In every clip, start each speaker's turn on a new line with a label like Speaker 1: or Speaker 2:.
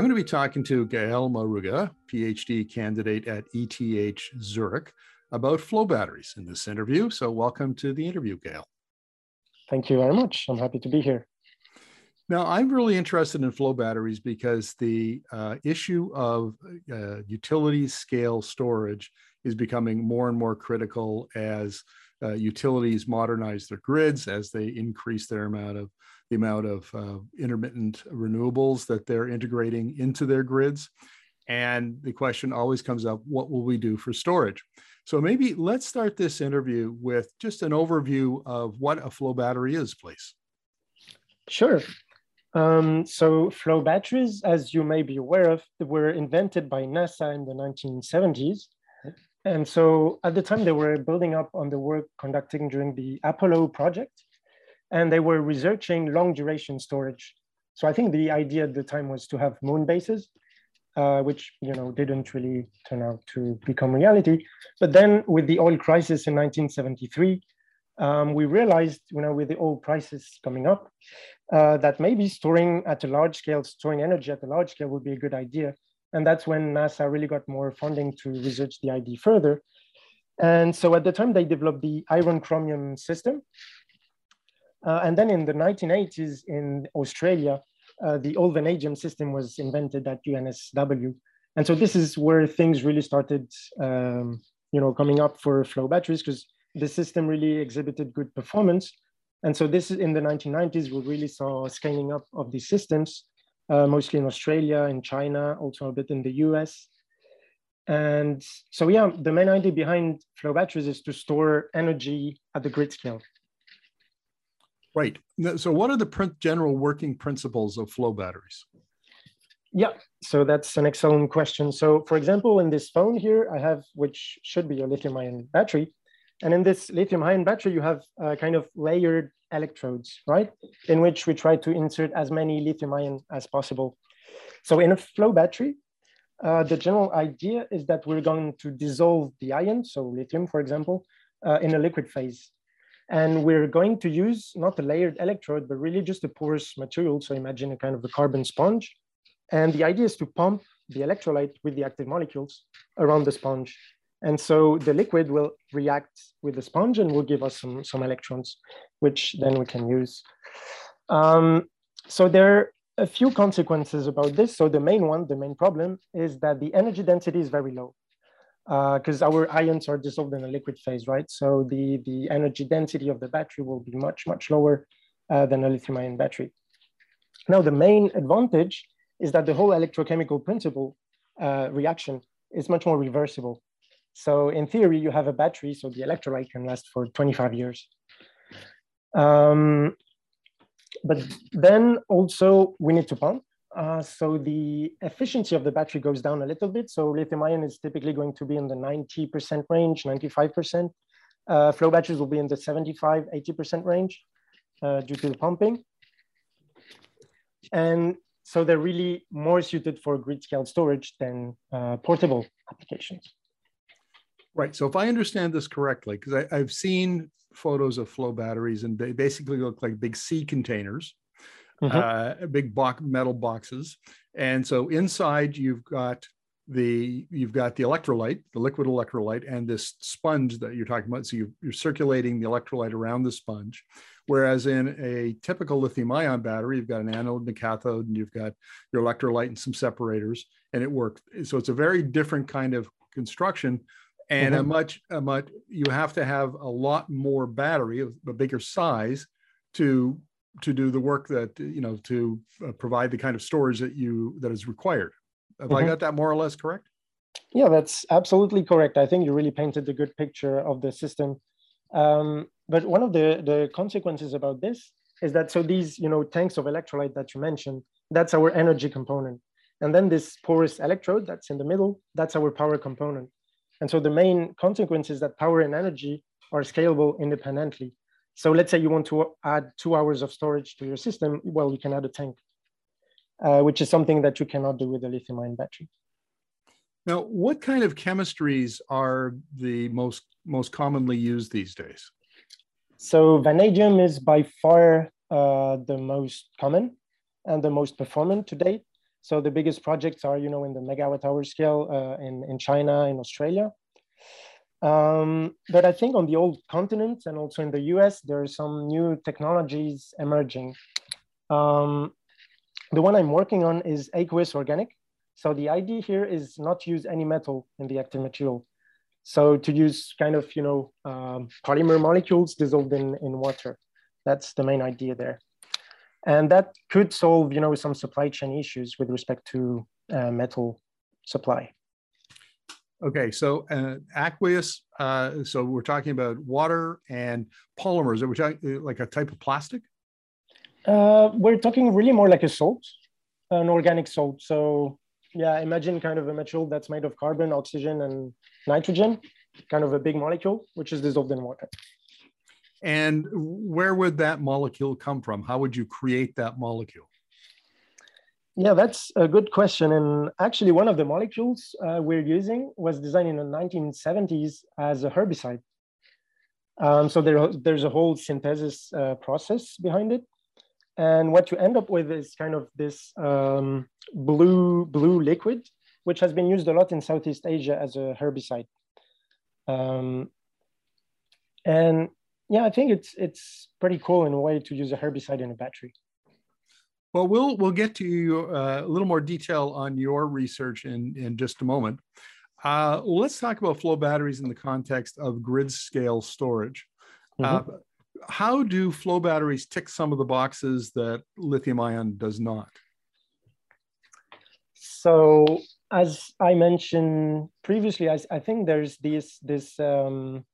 Speaker 1: I'm going to be talking to Gael Mourouga, PhD candidate at ETH Zurich, about flow batteries in this interview. So, welcome to the interview, Gael.
Speaker 2: Thank you very much. I'm happy to be here.
Speaker 1: Now, I'm really interested in flow batteries because the uh, issue of uh, utility scale storage is becoming more and more critical as uh, utilities modernize their grids, as they increase their amount of the amount of uh, intermittent renewables that they're integrating into their grids. And the question always comes up what will we do for storage? So maybe let's start this interview with just an overview of what a flow battery is, please.
Speaker 2: Sure. Um, so flow batteries, as you may be aware of, were invented by NASA in the 1970s. And so at the time they were building up on the work conducting during the Apollo project and they were researching long duration storage. So I think the idea at the time was to have moon bases, uh, which you know didn't really turn out to become reality. But then with the oil crisis in 1973, um, we realized, you know, with the oil prices coming up, uh, that maybe storing at a large scale, storing energy at a large scale would be a good idea. And that's when NASA really got more funding to research the idea further. And so at the time, they developed the iron chromium system, uh, and then in the 1980s in Australia, uh, the all vanadium system was invented at UNSW. And so this is where things really started, um, you know, coming up for flow batteries because the system really exhibited good performance. And so this is in the 1990s, we really saw scaling up of these systems, uh, mostly in Australia, in China, also a bit in the US. And so, yeah, the main idea behind flow batteries is to store energy at the grid scale.
Speaker 1: Right. So, what are the general working principles of flow batteries?
Speaker 2: Yeah, so that's an excellent question. So, for example, in this phone here, I have, which should be a lithium ion battery. And in this lithium ion battery, you have uh, kind of layered electrodes, right? In which we try to insert as many lithium ion as possible. So, in a flow battery, uh, the general idea is that we're going to dissolve the ion, so lithium, for example, uh, in a liquid phase. And we're going to use not a layered electrode, but really just a porous material. So imagine a kind of a carbon sponge. And the idea is to pump the electrolyte with the active molecules around the sponge. And so the liquid will react with the sponge and will give us some, some electrons, which then we can use. Um, so there are a few consequences about this. So the main one, the main problem is that the energy density is very low because uh, our ions are dissolved in a liquid phase, right? So the, the energy density of the battery will be much, much lower uh, than a lithium ion battery. Now, the main advantage is that the whole electrochemical principle uh, reaction is much more reversible. So in theory, you have a battery, so the electrolyte can last for 25 years. Um, but then also we need to pump. Uh, so the efficiency of the battery goes down a little bit. So lithium ion is typically going to be in the 90% range, 95%. Uh, flow batteries will be in the 75, 80% range uh, due to the pumping. And so they're really more suited for grid scale storage than uh, portable applications.
Speaker 1: Right. So if I understand this correctly, because I've seen photos of flow batteries and they basically look like big sea containers mm-hmm. uh, big box, metal boxes. And so inside you've got the you've got the electrolyte, the liquid electrolyte, and this sponge that you're talking about. So you, you're circulating the electrolyte around the sponge. Whereas in a typical lithium ion battery, you've got an anode and a cathode, and you've got your electrolyte and some separators, and it works. So it's a very different kind of construction and mm-hmm. a much a much you have to have a lot more battery of a bigger size to to do the work that you know to uh, provide the kind of storage that you that is required. Have mm-hmm. i got that more or less correct?
Speaker 2: Yeah that's absolutely correct. I think you really painted a good picture of the system. Um, but one of the the consequences about this is that so these you know tanks of electrolyte that you mentioned that's our energy component. And then this porous electrode that's in the middle that's our power component. And so the main consequence is that power and energy are scalable independently so let's say you want to add two hours of storage to your system, well, you can add a tank, uh, which is something that you cannot do with a lithium ion battery.
Speaker 1: Now, what kind of chemistries are the most, most commonly used these days?
Speaker 2: So vanadium is by far uh, the most common and the most performant to date. So the biggest projects are, you know, in the megawatt hour scale uh, in, in China, in Australia. Um, but I think on the old continent and also in the US, there are some new technologies emerging. Um, the one I'm working on is aqueous organic. So the idea here is not to use any metal in the active material. So to use kind of, you know, um, polymer molecules dissolved in, in water. That's the main idea there. And that could solve, you know, some supply chain issues with respect to uh, metal supply.
Speaker 1: Okay, so uh, aqueous. Uh, so we're talking about water and polymers. Are we talking uh, like a type of plastic?
Speaker 2: Uh, we're talking really more like a salt, an organic salt. So yeah, imagine kind of a material that's made of carbon, oxygen, and nitrogen, kind of a big molecule, which is dissolved in water.
Speaker 1: And where would that molecule come from? How would you create that molecule?
Speaker 2: Yeah, that's a good question. And actually, one of the molecules uh, we're using was designed in the 1970s as a herbicide. Um, so there, there's a whole synthesis uh, process behind it. And what you end up with is kind of this um, blue, blue liquid, which has been used a lot in Southeast Asia as a herbicide. Um, and yeah, I think it's it's pretty cool in a way to use a herbicide in a battery.
Speaker 1: Well, we'll we'll get to you, uh, a little more detail on your research in in just a moment. Uh, let's talk about flow batteries in the context of grid scale storage. Mm-hmm. Uh, how do flow batteries tick some of the boxes that lithium ion does not?
Speaker 2: So, as I mentioned previously, I, I think there's this this um,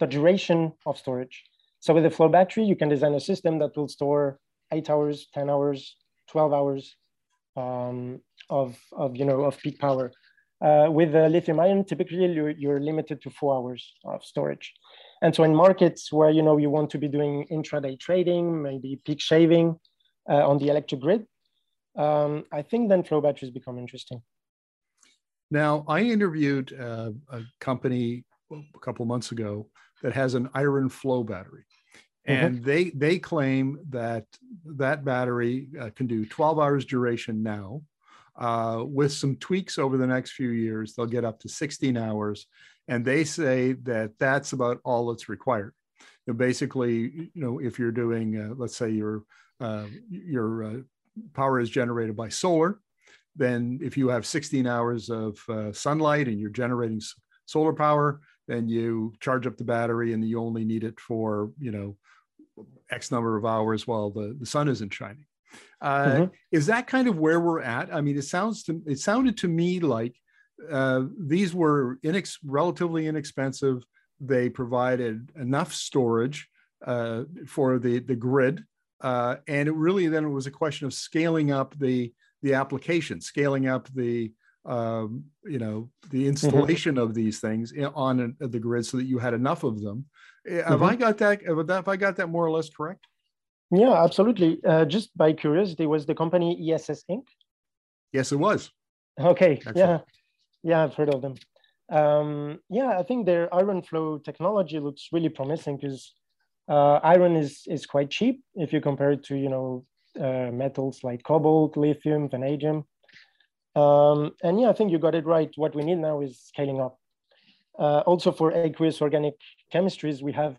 Speaker 2: the duration of storage. So with a flow battery, you can design a system that will store eight hours, 10 hours, 12 hours um, of, of, you know, of peak power. Uh, with the lithium ion, typically you're, you're, limited to four hours of storage. And so in markets where, you know, you want to be doing intraday trading, maybe peak shaving uh, on the electric grid, um, I think then flow batteries become interesting.
Speaker 1: Now, I interviewed uh, a company a couple months ago that has an iron flow battery. Mm-hmm. And mm-hmm. they they claim that that battery uh, can do 12 hours duration now. Uh, with some tweaks over the next few years, they'll get up to 16 hours. And they say that that's about all that's required. You know, basically, you know, if you're doing, uh, let's say your uh, your uh, power is generated by solar, then if you have 16 hours of uh, sunlight and you're generating solar power, then you charge up the battery and you only need it for you know x number of hours while the, the sun isn't shining. Uh, mm-hmm. is that kind of where we're at? I mean it sounds to it sounded to me like uh, these were inex- relatively inexpensive. They provided enough storage uh, for the the grid uh, and it really then it was a question of scaling up the the application scaling up the um, you know the mm-hmm. installation mm-hmm. of these things on the grid so that you had enough of them mm-hmm. have i got that have i got that more or less correct
Speaker 2: yeah absolutely uh, just by curiosity was the company ess inc
Speaker 1: yes it was
Speaker 2: okay Excellent. yeah yeah i've heard of them um, yeah i think their iron flow technology looks really promising because uh, iron is is quite cheap if you compare it to you know uh, metals like cobalt lithium vanadium um, and yeah, I think you got it right. What we need now is scaling up. Uh, also for aqueous organic chemistries, we have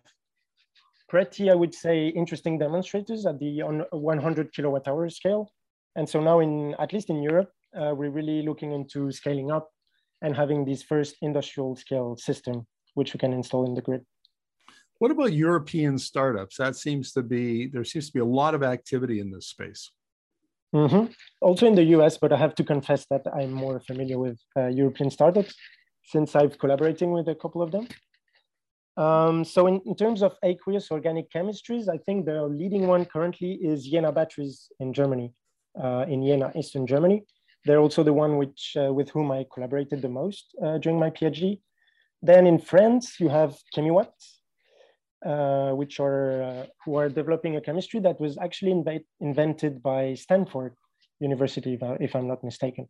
Speaker 2: pretty, I would say, interesting demonstrators at the 100 kilowatt hour scale. And so now in, at least in Europe, uh, we're really looking into scaling up and having this first industrial scale system, which we can install in the grid.
Speaker 1: What about European startups? That seems to be, there seems to be a lot of activity in this space.
Speaker 2: Mm-hmm. Also in the US, but I have to confess that I'm more familiar with uh, European startups since I've collaborating with a couple of them. Um, so in, in, terms of aqueous organic chemistries, I think the leading one currently is Jena Batteries in Germany, uh, in Jena, Eastern Germany. They're also the one which, uh, with whom I collaborated the most uh, during my PhD. Then in France, you have Kemiwatt, uh, which are uh, who are developing a chemistry that was actually inv invented by Stanford University, if, I, I'm not mistaken.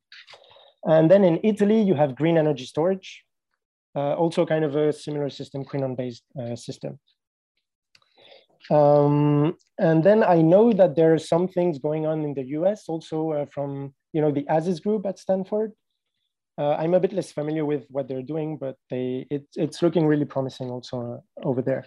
Speaker 2: And then in Italy, you have green energy storage, uh, also kind of a similar system, Quinone-based uh, system. Um, and then I know that there are some things going on in the US also uh, from you know, the Aziz group at Stanford. Uh, I'm a bit less familiar with what they're doing, but they it, it's looking really promising also over there.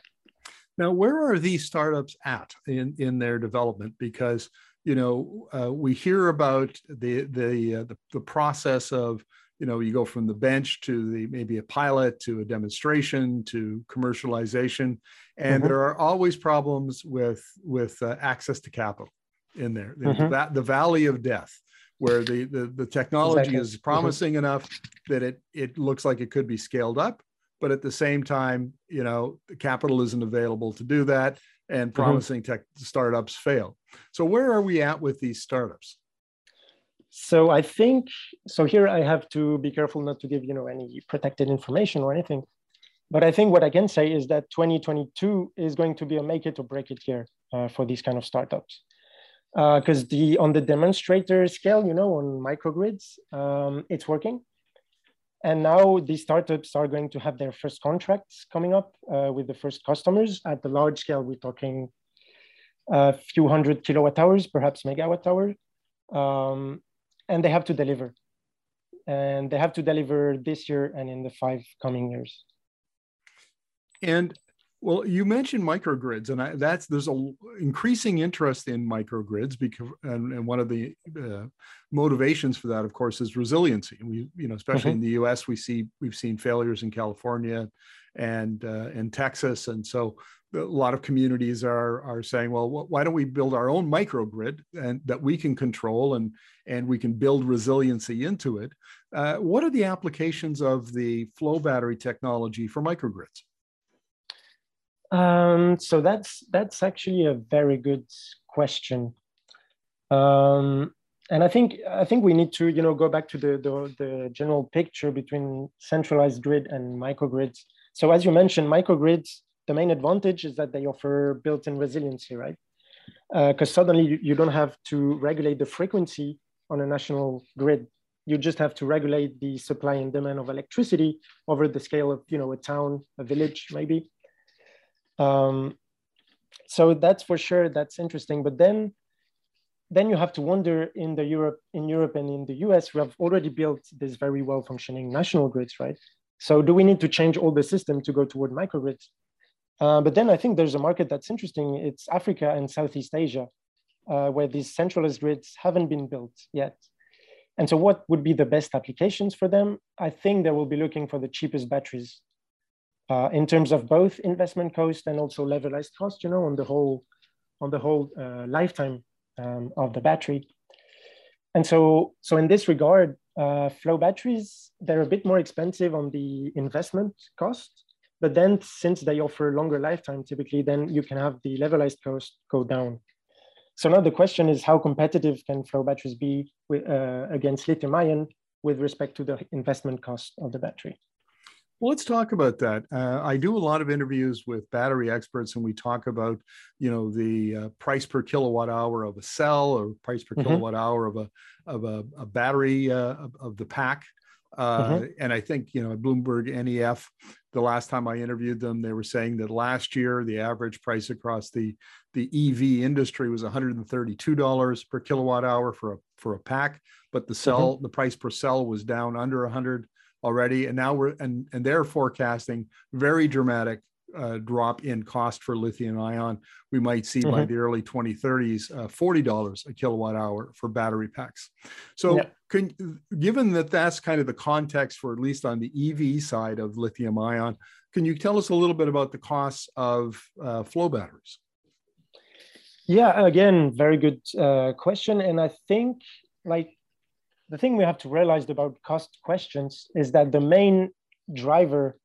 Speaker 1: Now, where are these startups at in, in their development? Because you know uh, we hear about the the, uh, the the process of you know you go from the bench to the maybe a pilot to a demonstration to commercialization, and mm-hmm. there are always problems with with uh, access to capital in there. Mm-hmm. The, the valley of death where the the, the technology exactly. is mm-hmm. promising mm-hmm. enough that it it looks like it could be scaled up but at the same time, you know, the capital isn't available to do that, and mm-hmm. promising mm-hmm. tech startups fail. So where are we at with these startups?
Speaker 2: So I think so. Here I have to be careful not to give you know any protected information or anything. But I think what I can say is that 2022 is going to be a make it or break it year uh, for these kind of startups because uh, the on the demonstrator scale, you know, on microgrids, um, it's working. And now these startups are going to have their first contracts coming up uh, with the first customers at the large scale. We're talking a few hundred kilowatt hours, perhaps megawatt hour. Um, and they have to deliver. And they have to deliver this year and in the five coming years.
Speaker 1: And well, you mentioned microgrids, and I, that's there's a increasing interest in microgrids because, and, and one of the uh, motivations for that, of course, is resiliency. We, you know, especially mm-hmm. in the U.S., we see we've seen failures in California and uh, in Texas, and so a lot of communities are are saying, well, why don't we build our own microgrid and that we can control and and we can build resiliency into it? Uh, what are the applications of the flow battery technology for microgrids?
Speaker 2: Um, so that's that's actually a very good question. Um, and I think I think we need to you know go back to the, the, the general picture between centralized grid and microgrids. So as you mentioned, microgrids the main advantage is that they offer built-in resiliency, right? Because uh, suddenly you, you don't have to regulate the frequency on a national grid. You just have to regulate the supply and demand of electricity over the scale of you know a town, a village, maybe. Um, so that's for sure, that's interesting. But then, then you have to wonder in the Europe, in Europe and in the US, we have already built this very well functioning national grids, right? So do we need to change all the system to go toward microgrids? Uh, but then I think there's a market that's interesting. It's Africa and Southeast Asia, uh, where these centralized grids haven't been built yet. And so what would be the best applications for them? I think they will be looking for the cheapest batteries uh, in terms of both investment cost and also levelized cost, you know, on the whole, on the whole uh, lifetime um, of the battery. And so, so in this regard, uh, flow batteries, they're a bit more expensive on the investment cost, but then since they offer longer lifetime, typically, then you can have the levelized cost go down. So now the question is how competitive can flow batteries be with, uh, against lithium ion with respect to the investment cost of the battery?
Speaker 1: Well, let's talk about that. Uh, I do a lot of interviews with battery experts, and we talk about, you know, the uh, price per kilowatt hour of a cell or price per mm-hmm. kilowatt hour of a of a, a battery uh, of, of, the pack. Uh, mm-hmm. And I think you know Bloomberg NEF, the last time I interviewed them, they were saying that last year the average price across the the EV industry was 132 dollars per kilowatt hour for a for a pack, but the cell mm-hmm. the price per cell was down under 100 already, and now we're and and they're forecasting very dramatic uh, drop in cost for lithium ion. We might see mm-hmm. by the early 2030s uh, $40 a kilowatt hour for battery packs. So, yeah. can, given that that's kind of the context for at least on the EV side of lithium ion, can you tell us a little bit about the costs of uh, flow batteries?
Speaker 2: Yeah, again, very good uh, question. And I think, like, the thing we have to realize about cost questions is that the main driver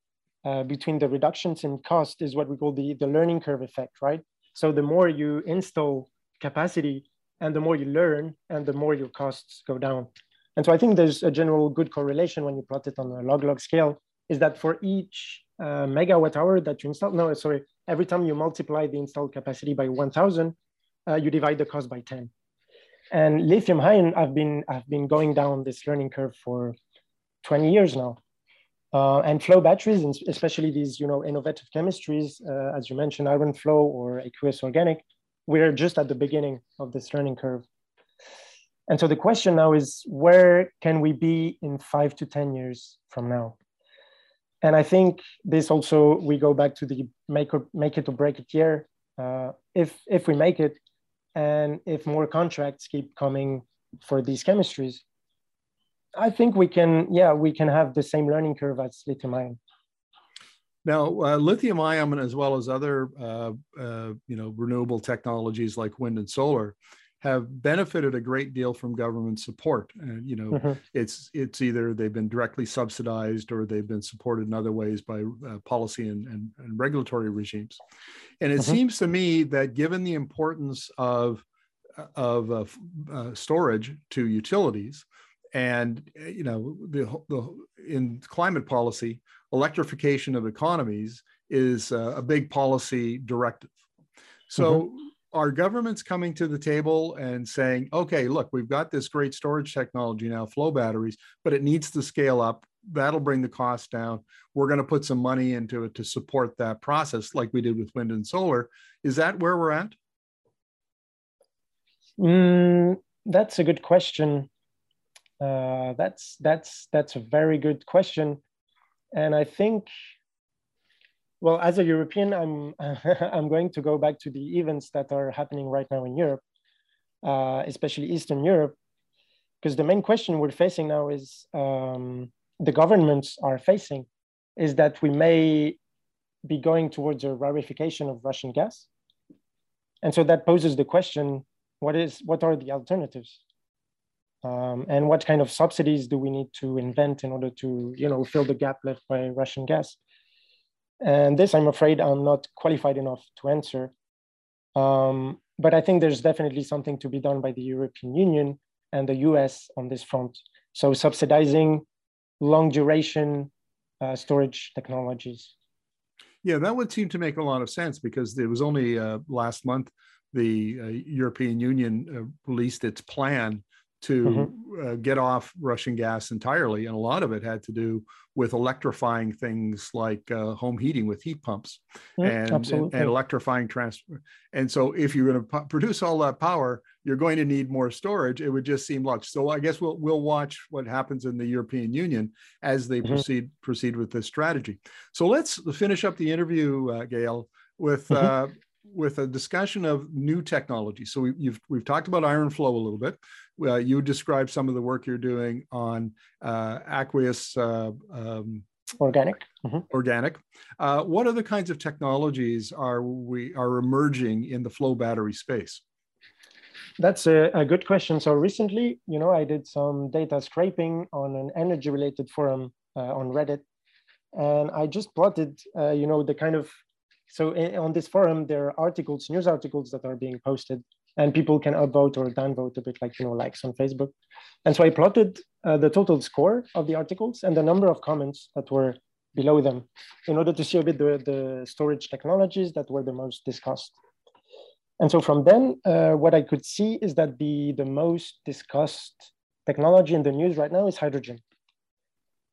Speaker 2: uh, between the reductions in cost is what we call the, the learning curve effect, right? So the more you install capacity and the more you learn and the more your costs go down. And so I think there's a general good correlation when you plot it on a log-log scale is that for each uh, megawatt hour that you install, no, sorry, every time you multiply the installed capacity by 1000, uh, you divide the cost by 10. And lithium ion, I've been, I've been going down this learning curve for 20 years now. Uh, and flow batteries, and especially these, you know, innovative chemistries, uh, as you mentioned, iron flow or aqueous organic, we're just at the beginning of this learning curve. And so the question now is where can we be in five to 10 years from now? And I think this also, we go back to the make, or, make it or break it year. Uh, if, if we make it, and if more contracts keep coming for these chemistries, I think we can, yeah, we can have the same learning curve as lithium ion.
Speaker 1: Now, uh, lithium ion, as well as other, uh, uh, you know, renewable technologies like wind and solar, have benefited a great deal from government support. And you know, mm-hmm. it's it's either they've been directly subsidized or they've been supported in other ways by uh, policy and, and, and, regulatory regimes. And it mm-hmm. seems to me that given the importance of of uh, uh, storage to utilities, and uh, you know the, the in climate policy electrification of economies is uh, a big policy directive so mm-hmm. Are governments coming to the table and saying okay look we've got this great storage technology now flow batteries but it needs to scale up. That'll bring the cost down. We're going to put some money into it to support that process like we did with wind and solar. Is that where we're at?
Speaker 2: Mm, that's a good question. Uh, that's that's that's a very good question, and I think, well, as a European, I'm I'm going to go back to the events that are happening right now in Europe, uh, especially Eastern Europe, because the main question we're facing now is um, the governments are facing is that we may be going towards a rarefication of Russian gas, and so that poses the question: what is what are the alternatives? Um, and what kind of subsidies do we need to invent in order to, you know, fill the gap left by Russian gas? And this, I'm afraid, I'm not qualified enough to answer. Um, but I think there's definitely something to be done by the European Union and the US on this front. So subsidizing long duration uh, storage technologies.
Speaker 1: Yeah, that would seem to make a lot of sense because it was only uh, last month the uh, European Union uh, released its plan to mm-hmm. uh, get off Russian gas entirely. And a lot of it had to do with electrifying things like uh, home heating with heat pumps mm, and, and, and, electrifying transfer. And so, if you're going to p- produce all that power, you're going to need more storage. It would just seem like so. I guess we'll we'll watch what happens in the European Union as they mm-hmm. proceed proceed with this strategy. So let's finish up the interview, uh, Gael, with. Mm-hmm. Uh, with a discussion of new technology. So we, have we've talked about iron flow a little bit. Uh, you described some of the work you're doing on uh, aqueous uh, um,
Speaker 2: organic. Mm-hmm.
Speaker 1: Organic. Uh, what other kinds of technologies are we are emerging in the flow battery space?
Speaker 2: That's a, a good question. So recently, you know, I did some data scraping on an energy-related forum uh, on Reddit, and I just plotted, uh, you know, the kind of so on this forum, there are articles, news articles that are being posted and people can upvote or downvote a bit like, you know, likes on Facebook. And so I plotted uh, the total score of the articles and the number of comments that were below them in order to see a bit the, the storage technologies that were the most discussed. And so from then, uh, what I could see is that the, the most discussed technology in the news right now is hydrogen.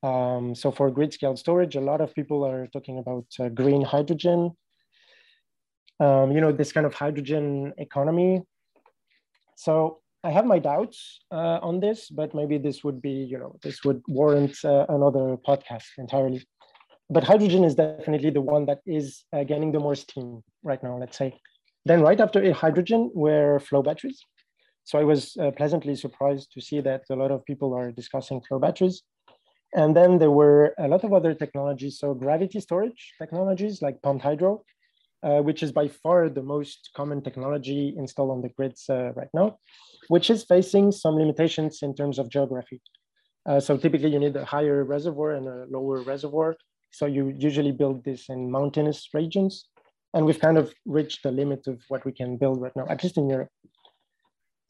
Speaker 2: Um, so for grid scale storage, a lot of people are talking about uh, green hydrogen, um, you know, this kind of hydrogen economy. So I have my doubts uh, on this, but maybe this would be, you know, this would warrant uh, another podcast entirely. But hydrogen is definitely the one that is uh, gaining the most steam right now, let's say. Then right after hydrogen were flow batteries. So I was uh, pleasantly surprised to see that a lot of people are discussing flow batteries. And then there were a lot of other technologies. So gravity storage technologies like pumped hydro, uh, which is by far the most common technology installed on the grids uh, right now, which is facing some limitations in terms of geography. Uh, so typically you need a higher reservoir and a lower reservoir. So you usually build this in mountainous regions. And we've kind of reached the limit of what we can build right now, at least in Europe.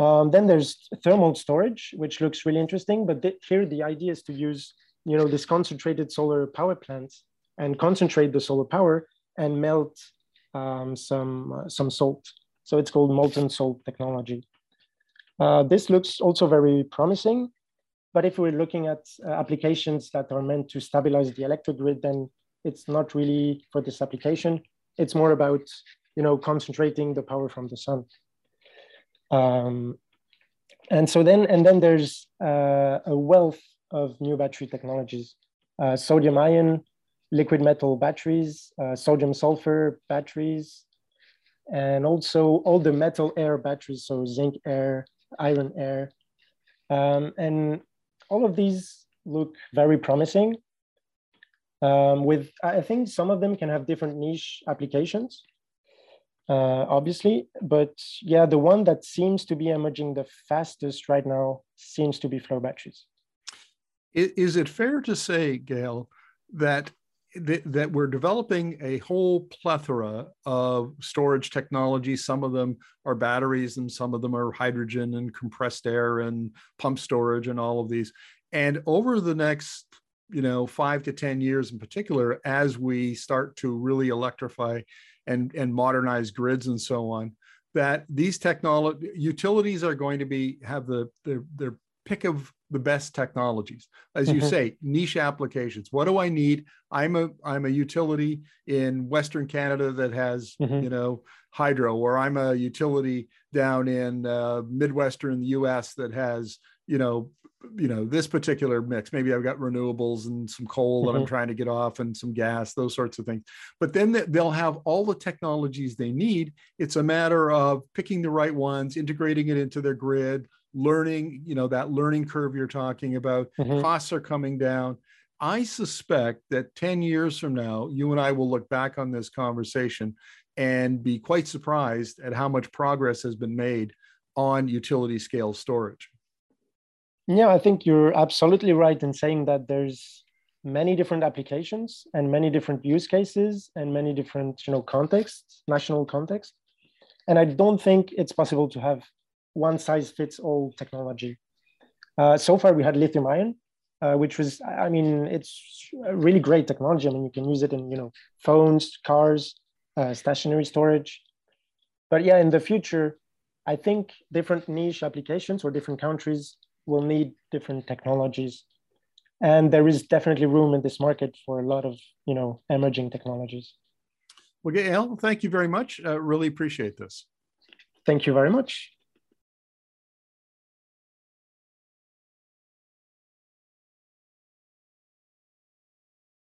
Speaker 2: Um, then there's thermal storage, which looks really interesting. But th here the idea is to use you know, this concentrated solar power plants and concentrate the solar power and melt um, some, uh, some salt. So it's called molten salt technology. Uh, this looks also very promising, but if we're looking at uh, applications that are meant to stabilize the electric grid, then it's not really for this application. It's more about, you know, concentrating the power from the sun. Um, and so then and then there's uh, a wealth of new battery technologies, uh, sodium ion, liquid metal batteries, uh, sodium sulfur batteries, and also all the metal air batteries, so zinc air, iron air. Um, and all of these look very promising. Um, with, I think some of them can have different niche applications, uh, obviously, but yeah, the one that seems to be emerging the fastest right now seems to be flow batteries.
Speaker 1: Is it fair to say, Gael, that that we're developing a whole plethora of storage technologies. Some of them are batteries, and some of them are hydrogen and compressed air and pump storage and all of these. And over the next, you know, five to ten years in particular, as we start to really electrify and and modernize grids and so on, that these technology utilities are going to be have the their their pick of the best technologies as you mm-hmm. say niche applications what do i need i'm a i'm a utility in western canada that has mm-hmm. you know hydro or i'm a utility down in uh, midwestern us that has you know you know this particular mix maybe i've got renewables and some coal mm-hmm. that i'm mm-hmm. trying to get off and some gas those sorts of things but then they'll have all the technologies they need it's a matter of picking the right ones integrating it into their grid learning, you know, that learning curve you're talking about, mm-hmm. costs are coming down. I suspect that 10 years from now, you and I will look back on this conversation and be quite surprised at how much progress has been made on utility scale storage.
Speaker 2: Yeah, I think you're absolutely right in saying that there's many different applications and many different use cases and many different you know contexts, national contexts. And I don't think it's possible to have one size fits all technology. Uh, so far, we had lithium ion, uh, which was, I mean, it's a really great technology. I mean, you can use it in, you know, phones, cars, uh, stationary storage. But yeah, in the future, I think different niche applications or different countries will need different technologies. And there is definitely room in this market for a lot of, you know, emerging technologies.
Speaker 1: Well, Gael, thank you very much. Uh, really appreciate this.
Speaker 2: Thank you very much.